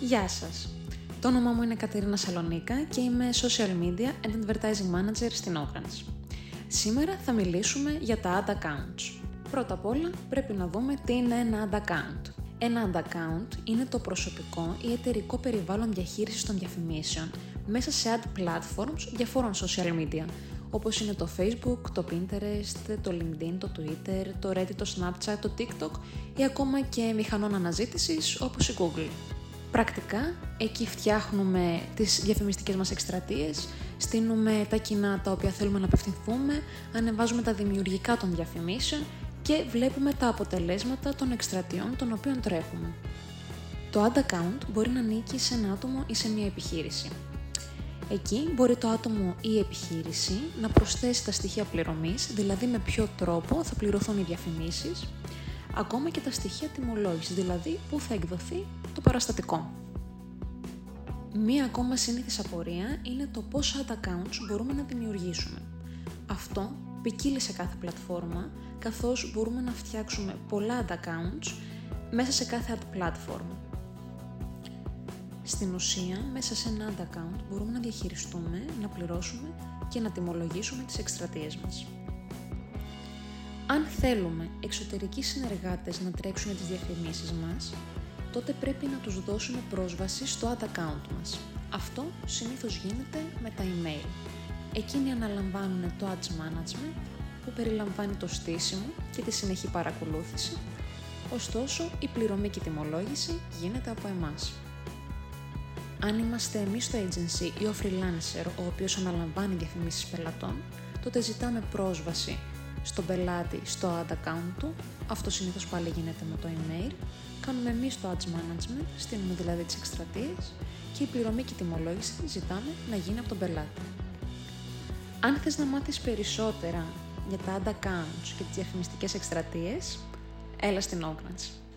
Γεια σας! Το όνομά μου είναι Κατερίνα Σαλονίκα και είμαι Social Media and Advertising Manager στην Orange. Σήμερα θα μιλήσουμε για τα ad accounts. Πρώτα απ' όλα πρέπει να δούμε τι είναι ένα ad account. Ένα ad account είναι το προσωπικό ή εταιρικό περιβάλλον διαχείρισης των διαφημίσεων μέσα σε ad platforms διαφόρων social media, όπως είναι το Facebook, το Pinterest, το LinkedIn, το Twitter, το Reddit, το Snapchat, το TikTok ή ακόμα και μηχανών αναζήτησης όπως η Google. Πρακτικά, εκεί φτιάχνουμε τις διαφημιστικές μας εκστρατείες, στείλουμε τα κοινά τα οποία θέλουμε να απευθυνθούμε, ανεβάζουμε τα δημιουργικά των διαφημίσεων και βλέπουμε τα αποτελέσματα των εκστρατείων των οποίων τρέχουμε. Το ad account μπορεί να ανήκει σε ένα άτομο ή σε μια επιχείρηση. Εκεί μπορεί το άτομο ή η επιχείρηση να προσθέσει τα στοιχεία πληρωμής, δηλαδή με ποιο τρόπο θα πληρωθούν οι διαφημίσεις, ακόμα και τα στοιχεία τιμολόγησης, δηλαδή πού θα εκδοθεί το παραστατικό. Μία ακόμα συνήθις απορία είναι το πόσα ad accounts μπορούμε να δημιουργήσουμε. Αυτό ποικίλει σε κάθε πλατφόρμα, καθώς μπορούμε να φτιάξουμε πολλά ad accounts μέσα σε κάθε ad platform. Στην ουσία, μέσα σε ένα ad account μπορούμε να διαχειριστούμε, να πληρώσουμε και να τιμολογήσουμε τις εκστρατείες μας. Αν θέλουμε εξωτερικοί συνεργάτες να τρέξουν τις διαφημίσεις μας, τότε πρέπει να τους δώσουμε πρόσβαση στο ad account μας. Αυτό συνήθως γίνεται με τα email. Εκείνοι αναλαμβάνουν το ads management που περιλαμβάνει το στήσιμο και τη συνεχή παρακολούθηση, ωστόσο η πληρωμή και η τιμολόγηση γίνεται από εμάς. Αν είμαστε εμείς το agency ή ο freelancer ο οποίος αναλαμβάνει διαφημίσεις πελατών, τότε ζητάμε πρόσβαση στον πελάτη στο ad account του, αυτό συνήθως πάλι γίνεται με το email, κάνουμε εμείς το ads management, στείλουμε δηλαδή τις εκστρατείες και η πληρωμή και η τιμολόγηση ζητάμε να γίνει από τον πελάτη. Αν θες να μάθεις περισσότερα για τα ad accounts και τις διαφημιστικές εκστρατείες, έλα στην Oaklands.